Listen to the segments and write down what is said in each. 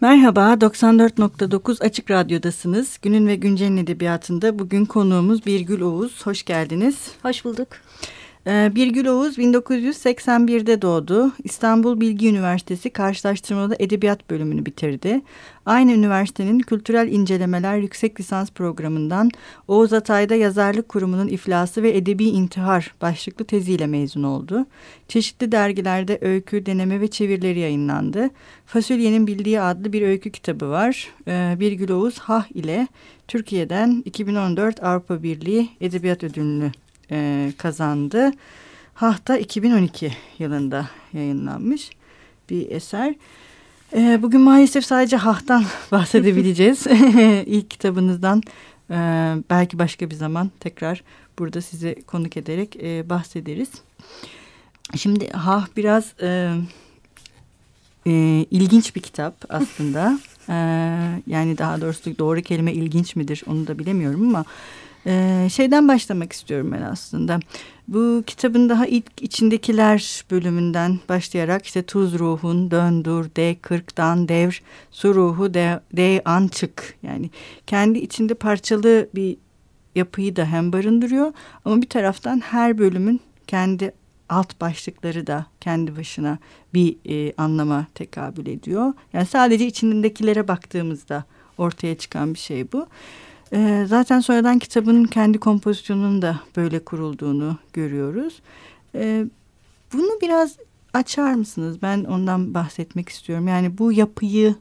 Merhaba, 94.9 Açık Radyo'dasınız. Günün ve Güncel'in edebiyatında bugün konuğumuz Birgül Oğuz. Hoş geldiniz. Hoş bulduk. Ee, Birgül Oğuz 1981'de doğdu. İstanbul Bilgi Üniversitesi Karşılaştırmalı Edebiyat bölümünü bitirdi. Aynı üniversitenin Kültürel İncelemeler Yüksek Lisans Programı'ndan Oğuz Atay'da Yazarlık Kurumu'nun İflası ve Edebi İntihar başlıklı teziyle mezun oldu. Çeşitli dergilerde öykü, deneme ve çevirileri yayınlandı. Fasulyenin Bildiği adlı bir öykü kitabı var. Ee, Birgül Oğuz Hah ile Türkiye'den 2014 Avrupa Birliği Edebiyat Ödülünü e, kazandı. Hahta 2012 yılında yayınlanmış bir eser. E, bugün maalesef sadece Hah'tan bahsedebileceğiz. İlk kitabınızdan e, belki başka bir zaman tekrar burada size konuk ederek e, bahsederiz. Şimdi Hah biraz e, e, ilginç bir kitap aslında. e, yani daha doğrusu doğru kelime ilginç midir onu da bilemiyorum ama... Ee, şeyden başlamak istiyorum ben aslında. Bu kitabın daha ilk içindekiler bölümünden başlayarak işte tuz ruhun, döndür, de kırktan, devr, su ruhu, de, de an çık. Yani kendi içinde parçalı bir yapıyı da hem barındırıyor ama bir taraftan her bölümün kendi alt başlıkları da kendi başına bir e, anlama tekabül ediyor. Yani sadece içindekilere baktığımızda ortaya çıkan bir şey bu. E, zaten sonradan kitabın kendi kompozisyonunun da böyle kurulduğunu görüyoruz. E, bunu biraz açar mısınız? Ben ondan bahsetmek istiyorum. Yani bu yapıyı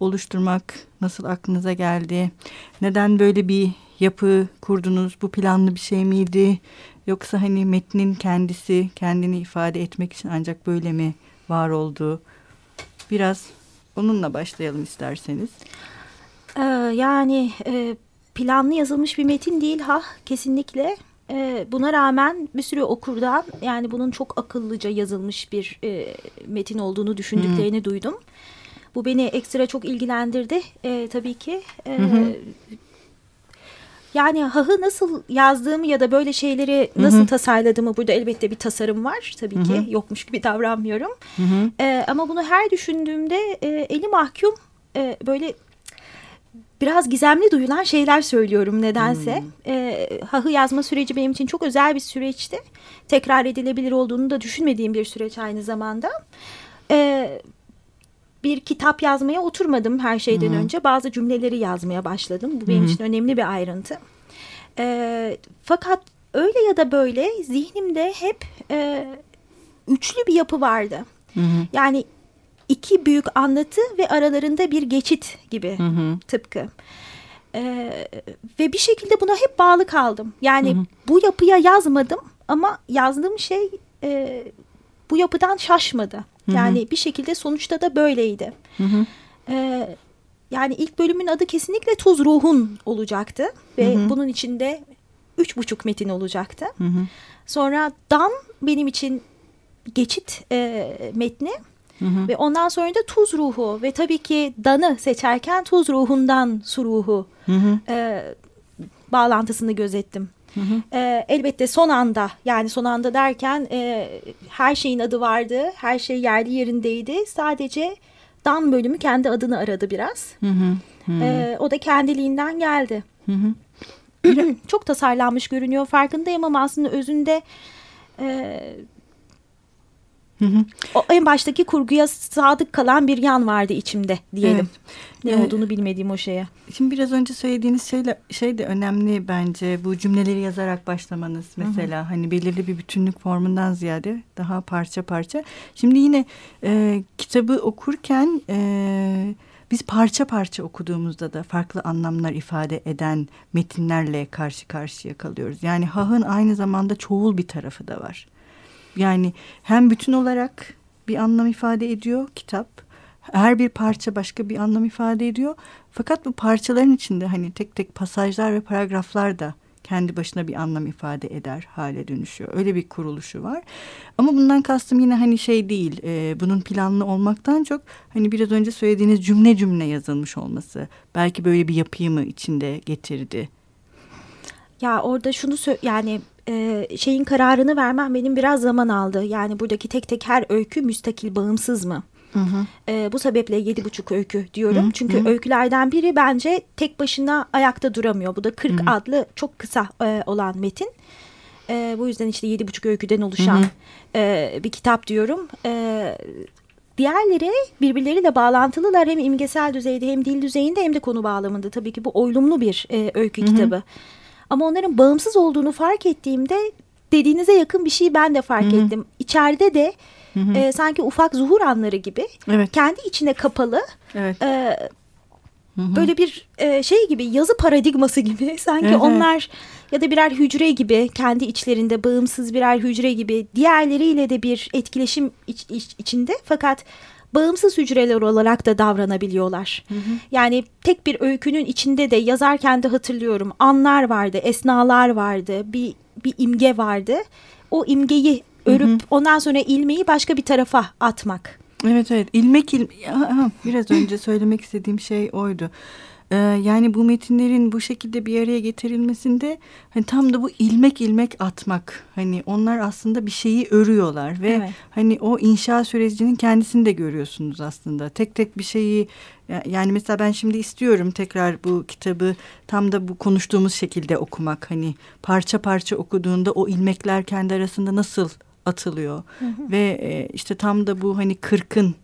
oluşturmak nasıl aklınıza geldi? Neden böyle bir yapı kurdunuz? Bu planlı bir şey miydi? Yoksa hani metnin kendisi kendini ifade etmek için ancak böyle mi var oldu? Biraz onunla başlayalım isterseniz. Ee, yani e, planlı yazılmış bir metin değil ha kesinlikle. E, buna rağmen bir sürü okurdan yani bunun çok akıllıca yazılmış bir e, metin olduğunu düşündüklerini hmm. duydum. Bu beni ekstra çok ilgilendirdi e, tabii ki. E, Yani hahı nasıl yazdığımı ya da böyle şeyleri nasıl hı hı. tasarladığımı burada elbette bir tasarım var tabii hı hı. ki yokmuş gibi davranmıyorum. Hı hı. E, ama bunu her düşündüğümde e, eli mahkum e, böyle biraz gizemli duyulan şeyler söylüyorum nedense. Hmm. E, hahı yazma süreci benim için çok özel bir süreçti. Tekrar edilebilir olduğunu da düşünmediğim bir süreç aynı zamanda. E, bir kitap yazmaya oturmadım her şeyden hmm. önce. Bazı cümleleri yazmaya başladım. Bu benim hmm. için önemli bir ayrıntı. E, fakat öyle ya da böyle zihnimde hep e, üçlü bir yapı vardı. Hı Yani iki büyük anlatı ve aralarında bir geçit gibi hı hı. tıpkı. Ee, ve bir şekilde buna hep bağlı kaldım. Yani hı hı. bu yapıya yazmadım ama yazdığım şey e, bu yapıdan şaşmadı. Hı hı. Yani bir şekilde sonuçta da böyleydi. Hı hı. Ee, yani ilk bölümün adı kesinlikle Tuz Ruhun olacaktı. Ve hı hı. bunun içinde üç buçuk metin olacaktı. Hı hı. Sonra Dan benim için geçit e, metni. Hı hı. Ve ondan sonra da tuz ruhu ve tabii ki danı seçerken tuz ruhundan su ruhu hı hı. E, bağlantısını gözettim. Hı hı. E, elbette son anda yani son anda derken e, her şeyin adı vardı. Her şey yerli yerindeydi. Sadece dan bölümü kendi adını aradı biraz. Hı hı. Hı. E, o da kendiliğinden geldi. Hı hı. Çok tasarlanmış görünüyor farkındayım ama aslında özünde... E, Hı hı. O en baştaki kurguya sadık kalan bir yan vardı içimde diyelim. Evet. Ne olduğunu bilmediğim o şeye. Şimdi biraz önce söylediğiniz şeyle şey de önemli bence. Bu cümleleri yazarak başlamanız mesela hı hı. hani belirli bir bütünlük formundan ziyade daha parça parça. Şimdi yine e, kitabı okurken e, biz parça parça okuduğumuzda da farklı anlamlar ifade eden metinlerle karşı karşıya kalıyoruz. Yani hahın aynı zamanda çoğul bir tarafı da var. Yani hem bütün olarak bir anlam ifade ediyor kitap. Her bir parça başka bir anlam ifade ediyor. Fakat bu parçaların içinde hani tek tek pasajlar ve paragraflar da kendi başına bir anlam ifade eder hale dönüşüyor. Öyle bir kuruluşu var. Ama bundan kastım yine hani şey değil. E, bunun planlı olmaktan çok hani biraz önce söylediğiniz cümle cümle yazılmış olması. Belki böyle bir yapıyı mı içinde getirdi? Ya orada şunu yani e, şeyin kararını vermem benim biraz zaman aldı. Yani buradaki tek tek her öykü müstakil, bağımsız mı? Hı hı. E, bu sebeple yedi buçuk öykü diyorum. Hı. Çünkü hı. öykülerden biri bence tek başına ayakta duramıyor. Bu da 40 hı hı. adlı çok kısa e, olan metin. E, bu yüzden işte yedi buçuk öyküden oluşan hı hı. E, bir kitap diyorum. E, Diğerleri birbirleriyle bağlantılılar hem imgesel düzeyde hem dil düzeyinde hem de konu bağlamında. Tabii ki bu oylumlu bir e, öykü Hı -hı. kitabı. Ama onların bağımsız olduğunu fark ettiğimde dediğinize yakın bir şey ben de fark Hı -hı. ettim. İçeride de Hı -hı. E, sanki ufak zuhur anları gibi evet. kendi içine kapalı evet. e, Hı -hı. böyle bir e, şey gibi yazı paradigması gibi sanki evet, onlar ya da birer hücre gibi kendi içlerinde bağımsız birer hücre gibi diğerleriyle de bir etkileşim iç, iç, içinde fakat bağımsız hücreler olarak da davranabiliyorlar. Hı hı. Yani tek bir öykünün içinde de yazarken de hatırlıyorum anlar vardı, esnalar vardı, bir bir imge vardı. O imgeyi örüp hı hı. ondan sonra ilmeği başka bir tarafa atmak. Evet evet ilmek il biraz önce söylemek istediğim şey oydu. Ee, yani bu metinlerin bu şekilde bir araya getirilmesinde hani tam da bu ilmek ilmek atmak. Hani onlar aslında bir şeyi örüyorlar ve evet. hani o inşa sürecinin kendisini de görüyorsunuz aslında. Tek tek bir şeyi yani mesela ben şimdi istiyorum tekrar bu kitabı tam da bu konuştuğumuz şekilde okumak. Hani parça parça okuduğunda o ilmekler kendi arasında nasıl atılıyor hı hı. ve e, işte tam da bu hani kırkın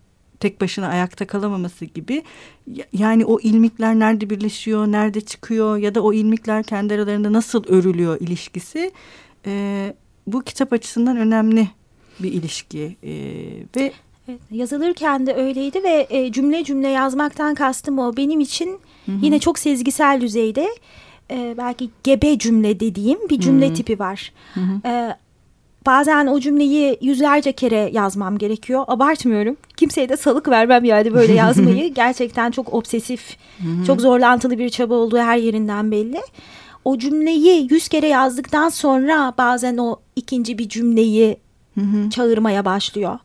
tek başına ayakta kalamaması gibi yani o ilmikler nerede birleşiyor, nerede çıkıyor ya da o ilmikler kendi aralarında nasıl örülüyor ilişkisi e, bu kitap açısından önemli bir ilişki e, ve Evet, yazılırken de öyleydi ve e, cümle cümle yazmaktan kastım o benim için hı hı. yine çok sezgisel düzeyde e, belki gebe cümle dediğim bir cümle hı hı. tipi var. Hı hı. E, Bazen o cümleyi yüzlerce kere yazmam gerekiyor. Abartmıyorum. Kimseye de salık vermem yani böyle yazmayı. Gerçekten çok obsesif, çok zorlantılı bir çaba olduğu her yerinden belli. O cümleyi yüz kere yazdıktan sonra bazen o ikinci bir cümleyi çağırmaya başlıyor.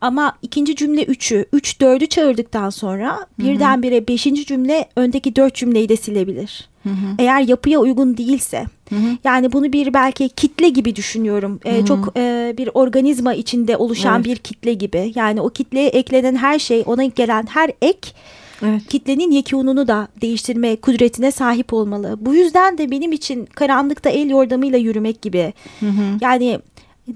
Ama ikinci cümle üçü, üç dördü çağırdıktan sonra birdenbire beşinci cümle öndeki dört cümleyi de silebilir. Hı hı. Eğer yapıya uygun değilse. Hı hı. Yani bunu bir belki kitle gibi düşünüyorum. Ee, hı hı. Çok e, bir organizma içinde oluşan evet. bir kitle gibi. Yani o kitleye eklenen her şey, ona gelen her ek Evet. kitlenin yekununu da değiştirme kudretine sahip olmalı. Bu yüzden de benim için karanlıkta el yordamıyla yürümek gibi. Hı hı. Yani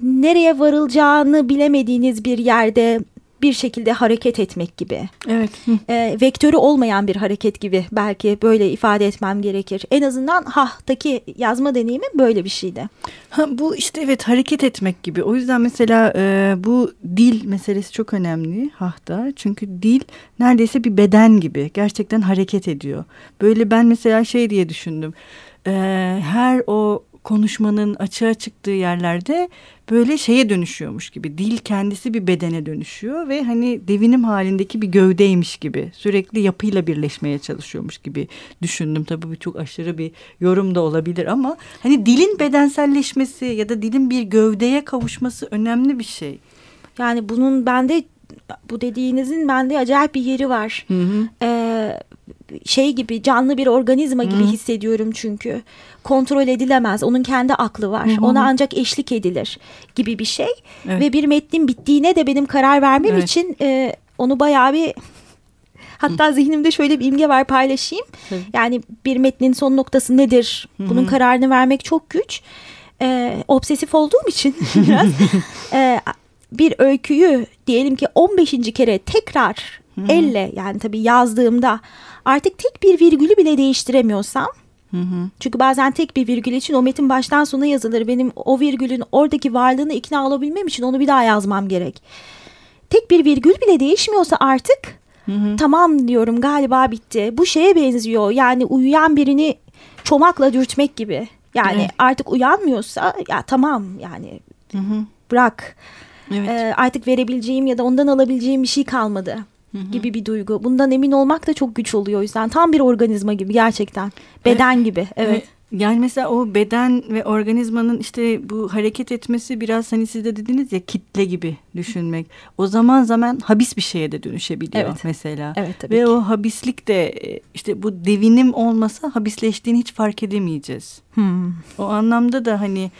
nereye varılacağını bilemediğiniz bir yerde bir şekilde hareket etmek gibi. Evet. E, vektörü olmayan bir hareket gibi belki böyle ifade etmem gerekir. En azından hahtaki yazma deneyimi böyle bir şeydi. Ha, bu işte evet hareket etmek gibi. O yüzden mesela e, bu dil meselesi çok önemli hahta. Çünkü dil neredeyse bir beden gibi. Gerçekten hareket ediyor. Böyle ben mesela şey diye düşündüm. E, her o konuşmanın açığa çıktığı yerlerde böyle şeye dönüşüyormuş gibi. Dil kendisi bir bedene dönüşüyor ve hani devinim halindeki bir gövdeymiş gibi. Sürekli yapıyla birleşmeye çalışıyormuş gibi düşündüm. Tabii bu çok aşırı bir yorum da olabilir ama hani dilin bedenselleşmesi ya da dilin bir gövdeye kavuşması önemli bir şey. Yani bunun bende bu dediğinizin bende acayip bir yeri var. Hı hı. Ee, şey gibi canlı bir organizma gibi hı. hissediyorum çünkü. Kontrol edilemez. Onun kendi aklı var. Hı hı. Ona ancak eşlik edilir gibi bir şey. Evet. Ve bir metnin bittiğine de benim karar vermem evet. için e, onu bayağı bir Hatta Hı. zihnimde şöyle bir imge var paylaşayım. Hı. Yani bir metnin son noktası nedir? Hı. Bunun kararını vermek çok güç. Ee, obsesif olduğum için biraz e, bir öyküyü diyelim ki 15. kere tekrar Hı-hı. elle yani tabii yazdığımda artık tek bir virgülü bile değiştiremiyorsam Hı hı. Çünkü bazen tek bir virgül için o metin baştan sona yazılır. Benim o virgülün oradaki varlığını ikna olabilmem için onu bir daha yazmam gerek. Tek bir virgül bile değişmiyorsa artık hı hı. tamam diyorum galiba bitti. Bu şeye benziyor yani uyuyan birini çomakla dürtmek gibi. Yani evet. artık uyanmıyorsa ya tamam yani hı hı. bırak. Evet. E, artık verebileceğim ya da ondan alabileceğim bir şey kalmadı gibi bir duygu. Bundan emin olmak da çok güç oluyor o yüzden. Tam bir organizma gibi gerçekten. Beden evet. gibi. Evet. evet. Yani mesela o beden ve organizmanın işte bu hareket etmesi biraz hani siz de dediniz ya kitle gibi düşünmek. O zaman zaman habis bir şeye de dönüşebiliyor evet. mesela. Evet, tabii ve ki. o habislik de e, işte bu devinim olmasa habisleştiğini hiç fark edemeyeceğiz. Hmm. O anlamda da hani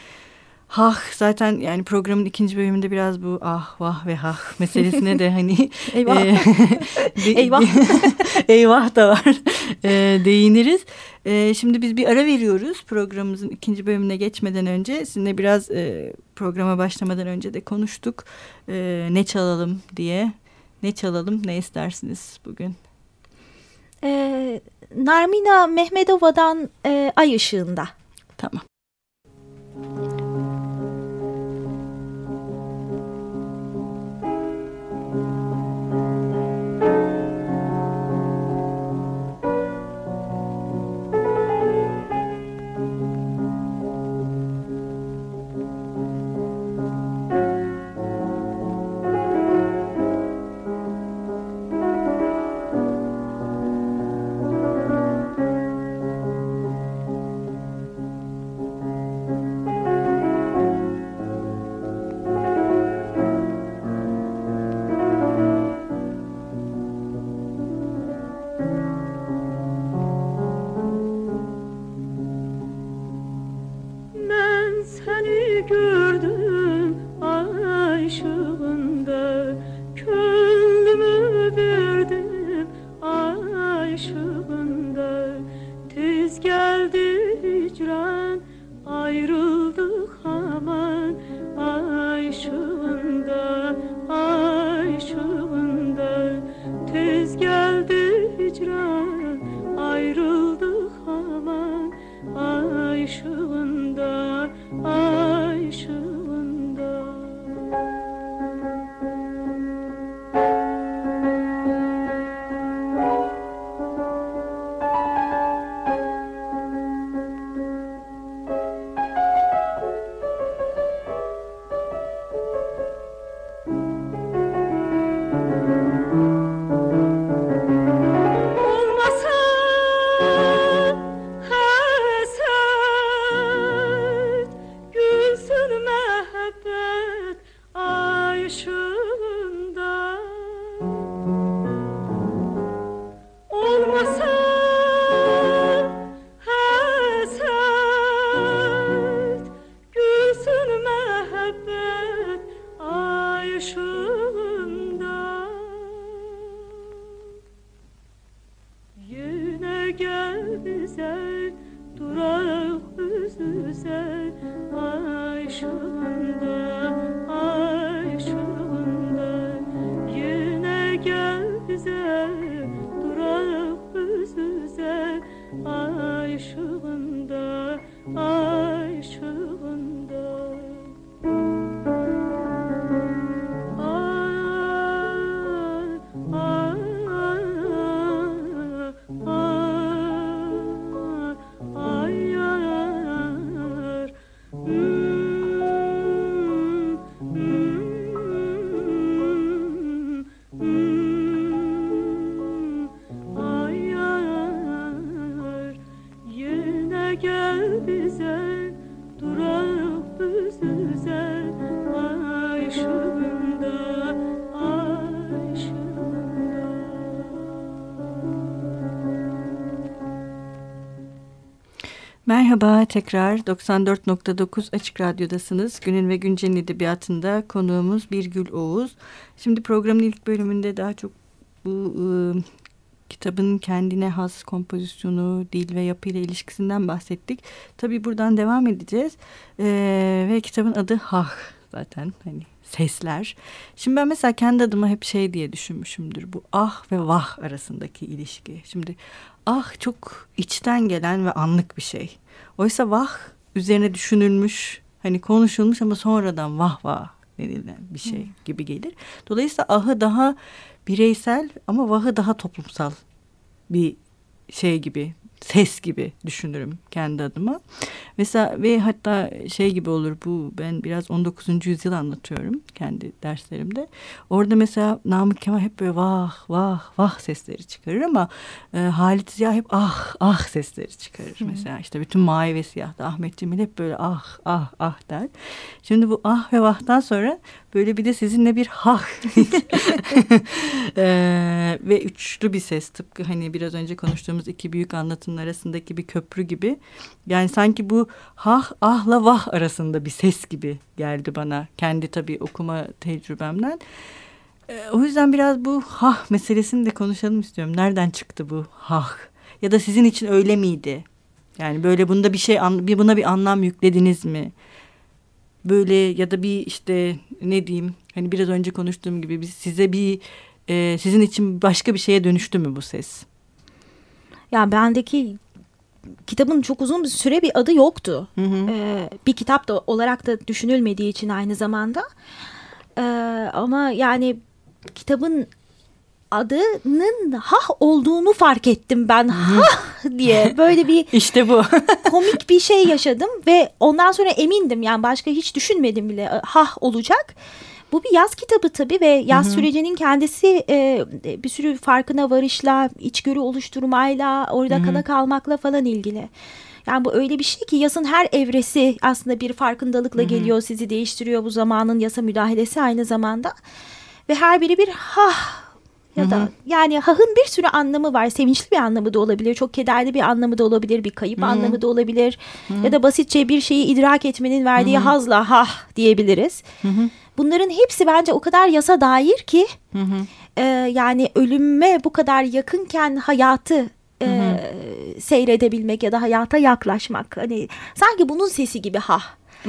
Hah zaten yani programın ikinci bölümünde biraz bu ah vah ve hah meselesine de hani eyvah e, de, eyvah eyvah da var e, değiniriz. E, şimdi biz bir ara veriyoruz programımızın ikinci bölümüne geçmeden önce sizinle biraz e, programa başlamadan önce de konuştuk e, ne çalalım diye ne çalalım ne istersiniz bugün? Ee, Narmina Mehmedova'dan e, Ay Işığında. Tamam. Merhaba tekrar 94.9 Açık Radyo'dasınız. Günün ve Güncel'in edebiyatında konuğumuz Birgül Oğuz. Şimdi programın ilk bölümünde daha çok bu e, kitabın kendine has kompozisyonu, dil ve yapıyla ilişkisinden bahsettik. Tabii buradan devam edeceğiz. E, ve kitabın adı Hah zaten hani sesler. Şimdi ben mesela kendi adıma hep şey diye düşünmüşümdür. Bu ah ve vah arasındaki ilişki. Şimdi ah çok içten gelen ve anlık bir şey. Oysa vah üzerine düşünülmüş, hani konuşulmuş ama sonradan vah vah denilen bir şey hmm. gibi gelir. Dolayısıyla ahı daha bireysel ama vahı daha toplumsal bir şey gibi ses gibi düşünürüm kendi adıma. Mesela ve hatta şey gibi olur bu ben biraz 19. yüzyıl anlatıyorum kendi derslerimde. Orada mesela Namık Kemal hep böyle vah vah vah sesleri çıkarır ama e, Halit Ziya hep ah ah sesleri çıkarır. Hı. Mesela işte bütün Mavi ve Siyah'da Ahmet Cemil hep böyle ah ah ah der. Şimdi bu ah ve vah'tan sonra böyle bir de sizinle bir hah e, ve üçlü bir ses tıpkı hani biraz önce konuştuğumuz iki büyük anlatım ikisinin arasındaki bir köprü gibi. Yani sanki bu hah ahla vah arasında bir ses gibi geldi bana. Kendi tabii okuma tecrübemden. E, o yüzden biraz bu hah meselesini de konuşalım istiyorum. Nereden çıktı bu hah? Ya da sizin için öyle miydi? Yani böyle bunda bir şey buna bir anlam yüklediniz mi? Böyle ya da bir işte ne diyeyim hani biraz önce konuştuğum gibi size bir e, sizin için başka bir şeye dönüştü mü bu ses? Ya bendeki kitabın çok uzun bir süre bir adı yoktu. Hı hı. Ee, bir kitap da olarak da düşünülmediği için aynı zamanda. Ee, ama yani kitabın adının hah olduğunu fark ettim ben hah diye böyle bir işte bu komik bir şey yaşadım ve ondan sonra emindim yani başka hiç düşünmedim bile hah olacak. Bu bir yaz kitabı tabii ve yaz Hı-hı. sürecinin kendisi e, bir sürü farkına varışla, içgörü oluşturmayla, orada Hı-hı. kala kalmakla falan ilgili. Yani bu öyle bir şey ki yasın her evresi aslında bir farkındalıkla Hı-hı. geliyor, sizi değiştiriyor bu zamanın yasa müdahalesi aynı zamanda. Ve her biri bir ha ya da Hı-hı. yani hahın bir sürü anlamı var. Sevinçli bir anlamı da olabilir, çok kederli bir anlamı da olabilir, bir kayıp Hı-hı. anlamı da olabilir. Hı-hı. Ya da basitçe bir şeyi idrak etmenin verdiği Hı-hı. hazla ha diyebiliriz. Hı-hı. Bunların hepsi bence o kadar yasa dair ki Hı-hı. e, yani ölüme bu kadar yakınken hayatı e, seyredebilmek ya da hayata yaklaşmak. Hani sanki bunun sesi gibi ha.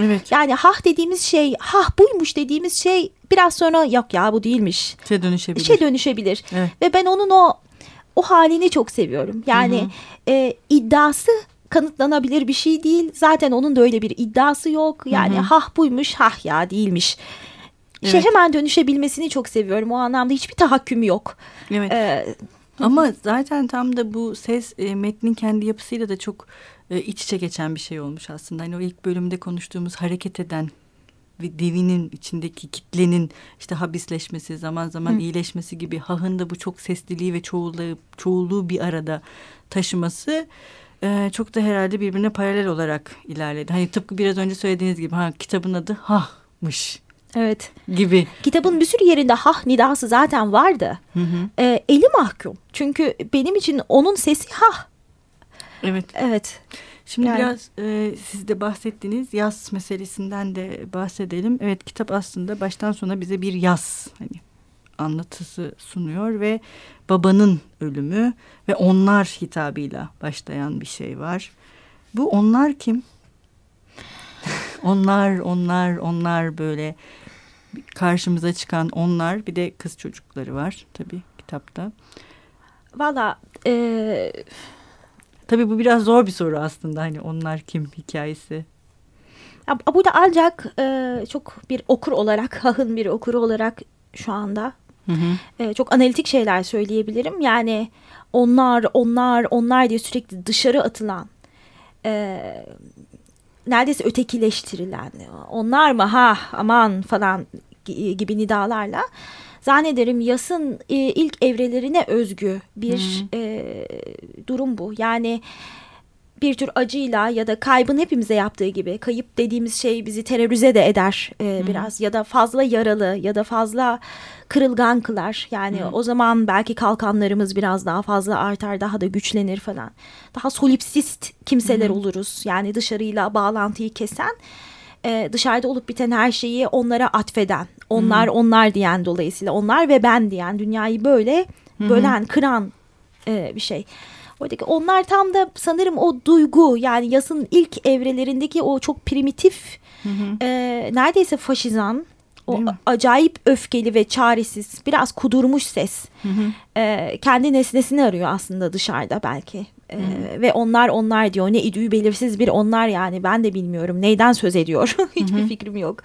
Evet. Yani hah dediğimiz şey, hah buymuş dediğimiz şey biraz sonra yok ya bu değilmiş. Şey dönüşebilir. Şey dönüşebilir. Evet. Ve ben onun o o halini çok seviyorum. Yani hı hı. E, iddiası kanıtlanabilir bir şey değil. Zaten onun da öyle bir iddiası yok. Yani hı hı. hah buymuş, hah ya değilmiş. Evet. Şey hemen dönüşebilmesini çok seviyorum. O anlamda hiçbir tahakküm yok. Evet. Ee, ama zaten tam da bu ses e, metnin kendi yapısıyla da çok e, iç içe geçen bir şey olmuş aslında. Hani o ilk bölümde konuştuğumuz hareket eden ve devinin içindeki kitlenin işte habisleşmesi, zaman zaman Hı. iyileşmesi gibi hahın da bu çok sesliliği ve çoğulluğu, çoğulluğu bir arada taşıması e, çok da herhalde birbirine paralel olarak ilerledi. Hani tıpkı biraz önce söylediğiniz gibi ha kitabın adı hahmış. Evet. Gibi. Kitabın bir sürü yerinde hah nidası zaten vardı. Hı hı. E, eli mahkum. Çünkü benim için onun sesi hah. Evet. Evet. Şimdi yani. biraz e, siz de bahsettiğiniz yaz meselesinden de bahsedelim. Evet kitap aslında baştan sona bize bir yaz hani anlatısı sunuyor ve babanın ölümü ve onlar hitabıyla başlayan bir şey var. Bu onlar kim? onlar, onlar, onlar böyle karşımıza çıkan onlar bir de kız çocukları var tabii kitapta. Valla e, Tabii bu biraz zor bir soru aslında hani onlar kim hikayesi. Burada ancak e, çok bir okur olarak, hahın bir okuru olarak şu anda hı hı. E, çok analitik şeyler söyleyebilirim. Yani onlar, onlar, onlar diye sürekli dışarı atılan, e, neredeyse ötekileştirilen, onlar mı ha aman falan gibi nidalarla zannederim yasın e, ilk evrelerine özgü bir e, durum bu. Yani bir tür acıyla ya da kaybın hepimize yaptığı gibi kayıp dediğimiz şey bizi terörize de eder e, biraz ya da fazla yaralı ya da fazla kırılgan kılar. Yani Hı. o zaman belki kalkanlarımız biraz daha fazla artar daha da güçlenir falan. Daha solipsist kimseler Hı. oluruz yani dışarıyla bağlantıyı kesen e, dışarıda olup biten her şeyi onlara atfeden, onlar hmm. onlar diyen dolayısıyla onlar ve ben diyen dünyayı böyle bölen, hmm. kıran e, bir şey. Oradaki onlar tam da sanırım o duygu yani yasın ilk evrelerindeki o çok primitif hı e, neredeyse faşizan o acayip öfkeli ve çaresiz biraz kudurmuş ses hı hı. E, kendi nesnesini arıyor aslında dışarıda belki ee, ve onlar onlar diyor. Ne idüğü belirsiz bir onlar yani. Ben de bilmiyorum neyden söz ediyor. Hiçbir Hı-hı. fikrim yok.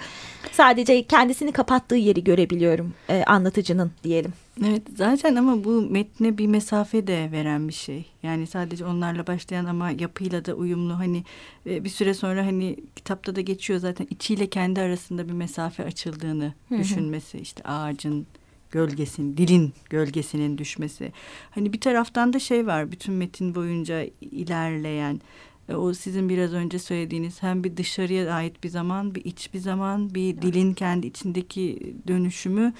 Sadece kendisini kapattığı yeri görebiliyorum e, anlatıcının diyelim. Evet zaten ama bu metne bir mesafe de veren bir şey. Yani sadece onlarla başlayan ama yapıyla da uyumlu. Hani bir süre sonra hani kitapta da geçiyor zaten. İçiyle kendi arasında bir mesafe açıldığını Hı-hı. düşünmesi. İşte ağacın gölgesin, dilin gölgesinin düşmesi. Hani bir taraftan da şey var bütün metin boyunca ilerleyen e, o sizin biraz önce söylediğiniz hem bir dışarıya ait bir zaman, bir iç bir zaman, bir dilin kendi içindeki dönüşümü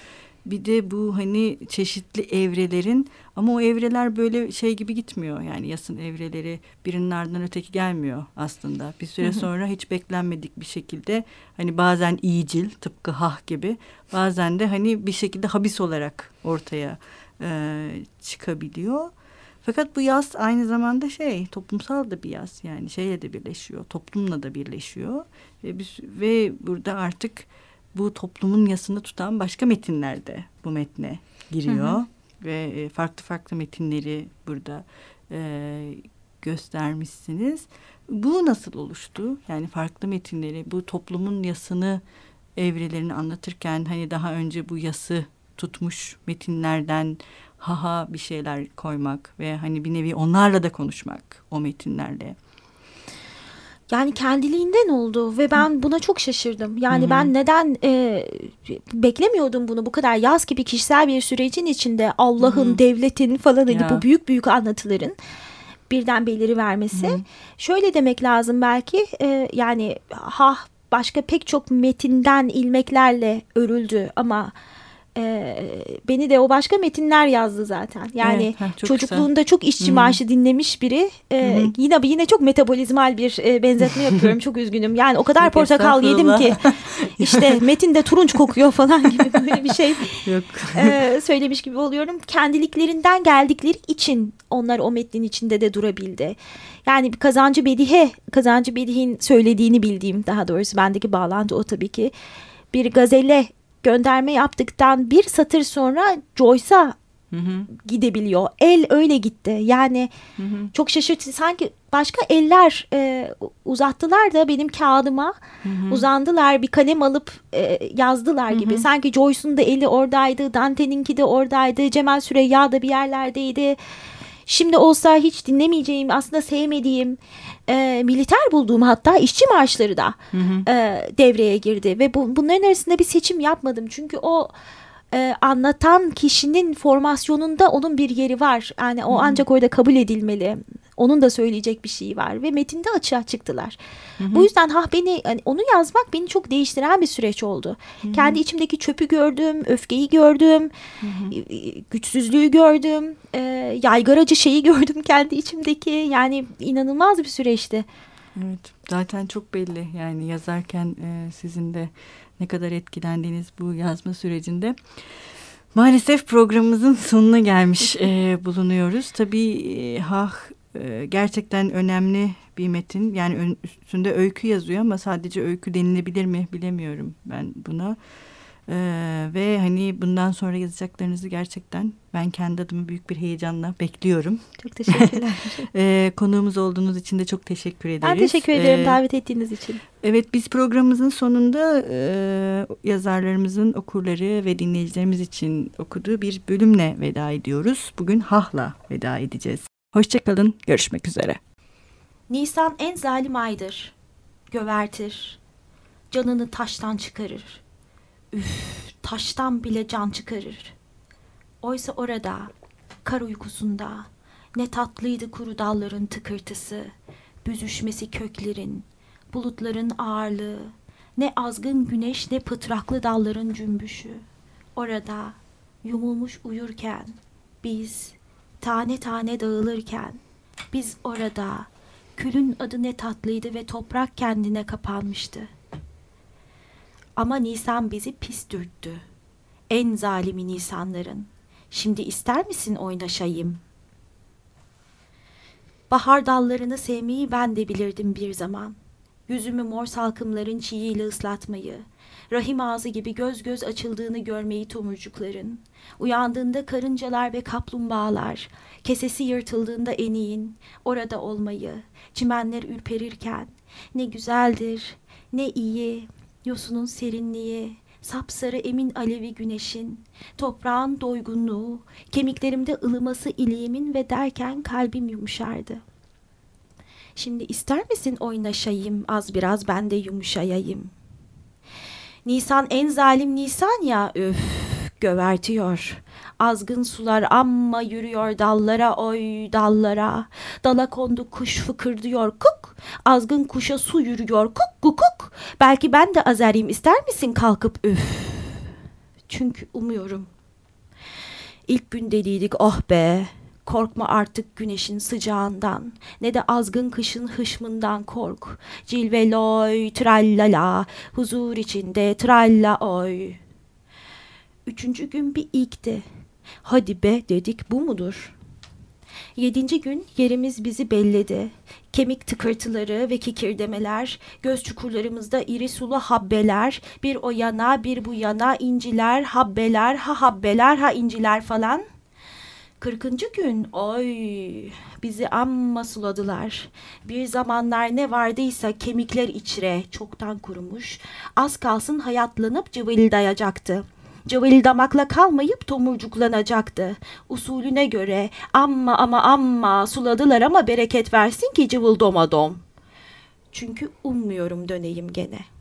bir de bu hani çeşitli evrelerin ama o evreler böyle şey gibi gitmiyor. Yani yasın evreleri birinin ardından öteki gelmiyor aslında. Bir süre sonra hiç beklenmedik bir şekilde hani bazen iyicil tıpkı hah gibi bazen de hani bir şekilde habis olarak ortaya e, çıkabiliyor. Fakat bu yaz aynı zamanda şey toplumsal da bir yaz yani şeyle de birleşiyor toplumla da birleşiyor ve, biz, ve burada artık bu toplumun yasını tutan başka metinler de bu metne giriyor hı hı. ve e, farklı farklı metinleri burada e, göstermişsiniz. Bu nasıl oluştu? Yani farklı metinleri bu toplumun yasını evrelerini anlatırken hani daha önce bu yası tutmuş metinlerden haha bir şeyler koymak ve hani bir nevi onlarla da konuşmak o metinlerle. Yani kendiliğinden oldu ve ben buna çok şaşırdım. Yani Hı-hı. ben neden e, beklemiyordum bunu bu kadar yaz gibi kişisel bir sürecin içinde Allah'ın, devletin falan hani bu büyük büyük anlatıların birden beliri vermesi. Hı-hı. Şöyle demek lazım belki e, yani ha başka pek çok metinden ilmeklerle örüldü ama e, beni de o başka metinler yazdı zaten. Yani evet, heh, çok çocukluğunda güzel. çok işçi marşı dinlemiş biri. E, yine yine çok metabolizmal bir e, benzetme yapıyorum. çok üzgünüm. Yani o kadar Yok, portakal yedim ki işte metinde turunç kokuyor falan gibi böyle bir şey Yok. E, söylemiş gibi oluyorum. Kendiliklerinden geldikleri için onlar o metnin içinde de durabildi. Yani kazancı bedihe, kazancı bedihin söylediğini bildiğim daha doğrusu bendeki bağlantı o tabii ki. Bir gazele gönderme yaptıktan bir satır sonra Joyce'a gidebiliyor. El öyle gitti. Yani hı hı. çok şaşırtıcı. Sanki başka eller e, uzattılar da benim kağıdıma hı hı. uzandılar. Bir kalem alıp e, yazdılar gibi. Hı hı. Sanki Joyce'un da eli oradaydı. Dante'ninki de oradaydı. Cemal Süreyya da bir yerlerdeydi. Şimdi olsa hiç dinlemeyeceğim, aslında sevmediğim, e, militer bulduğum hatta işçi marşları da hı hı. E, devreye girdi. Ve bu, bunların arasında bir seçim yapmadım. Çünkü o e, anlatan kişinin formasyonunda onun bir yeri var. Yani o hı hı. ancak orada kabul edilmeli. Onun da söyleyecek bir şeyi var ve metinde açığa çıktılar. Hı hı. Bu yüzden ha beni hani onu yazmak beni çok değiştiren bir süreç oldu. Hı hı. Kendi içimdeki çöpü gördüm, öfkeyi gördüm, hı hı. güçsüzlüğü gördüm, e, yaygaracı şeyi gördüm kendi içimdeki. Yani inanılmaz bir süreçti. Evet zaten çok belli yani yazarken e, sizin de ne kadar etkilendiğiniz bu yazma sürecinde. Maalesef programımızın sonuna gelmiş e, bulunuyoruz. Tabii e, ha e, gerçekten önemli bir metin. Yani üstünde öykü yazıyor ama sadece öykü denilebilir mi bilemiyorum ben buna. Ee, ve hani bundan sonra yazacaklarınızı gerçekten ben kendi adıma büyük bir heyecanla bekliyorum. Çok teşekkürler. ee, konuğumuz olduğunuz için de çok teşekkür ederiz. Ben teşekkür ederim ee, davet ettiğiniz için. Evet biz programımızın sonunda e, yazarlarımızın okurları ve dinleyicilerimiz için okuduğu bir bölümle veda ediyoruz. Bugün Hah'la veda edeceğiz. Hoşçakalın, görüşmek üzere. Nisan en zalim aydır. Gövertir, canını taştan çıkarır. Üf, taştan bile can çıkarır. Oysa orada, kar uykusunda, ne tatlıydı kuru dalların tıkırtısı, büzüşmesi köklerin, bulutların ağırlığı, ne azgın güneş ne pıtraklı dalların cümbüşü. Orada, yumulmuş uyurken, biz tane tane dağılırken biz orada külün adı ne tatlıydı ve toprak kendine kapanmıştı. Ama Nisan bizi pis dürttü. En zalimi Nisanların. Şimdi ister misin oynaşayım? Bahar dallarını sevmeyi ben de bilirdim bir zaman. Yüzümü mor salkımların çiğiyle ıslatmayı, rahim ağzı gibi göz göz açıldığını görmeyi tomurcukların, uyandığında karıncalar ve kaplumbağalar, kesesi yırtıldığında eniğin, orada olmayı, çimenler ürperirken, ne güzeldir, ne iyi, yosunun serinliği, sapsarı emin alevi güneşin, toprağın doygunluğu, kemiklerimde ılıması iliğimin ve derken kalbim yumuşardı. Şimdi ister misin oynaşayım az biraz ben de yumuşayayım.'' Nisan en zalim Nisan ya öf gövertiyor. Azgın sular amma yürüyor dallara oy dallara. Dala kondu kuş fıkırdıyor kuk. Azgın kuşa su yürüyor kuk kuk Belki ben de azarayım ister misin kalkıp üf. Çünkü umuyorum İlk gün dediydik oh be Korkma artık güneşin sıcağından, ne de azgın kışın hışmından kork. Cilveloy trallala, huzur içinde tralla oy. Üçüncü gün bir ilkti. Hadi be dedik bu mudur? Yedinci gün yerimiz bizi belledi. Kemik tıkırtıları ve kikirdemeler, göz çukurlarımızda iri sulu habbeler, bir o yana bir bu yana inciler, habbeler, ha habbeler, ha inciler falan.'' Kırkıncı gün oy bizi amma suladılar. Bir zamanlar ne vardıysa kemikler içre çoktan kurumuş. Az kalsın hayatlanıp cıvıldayacaktı. Cıvıldamakla kalmayıp tomurcuklanacaktı. Usulüne göre amma ama amma suladılar ama bereket versin ki cıvıldomadom. Çünkü ummuyorum döneyim gene.''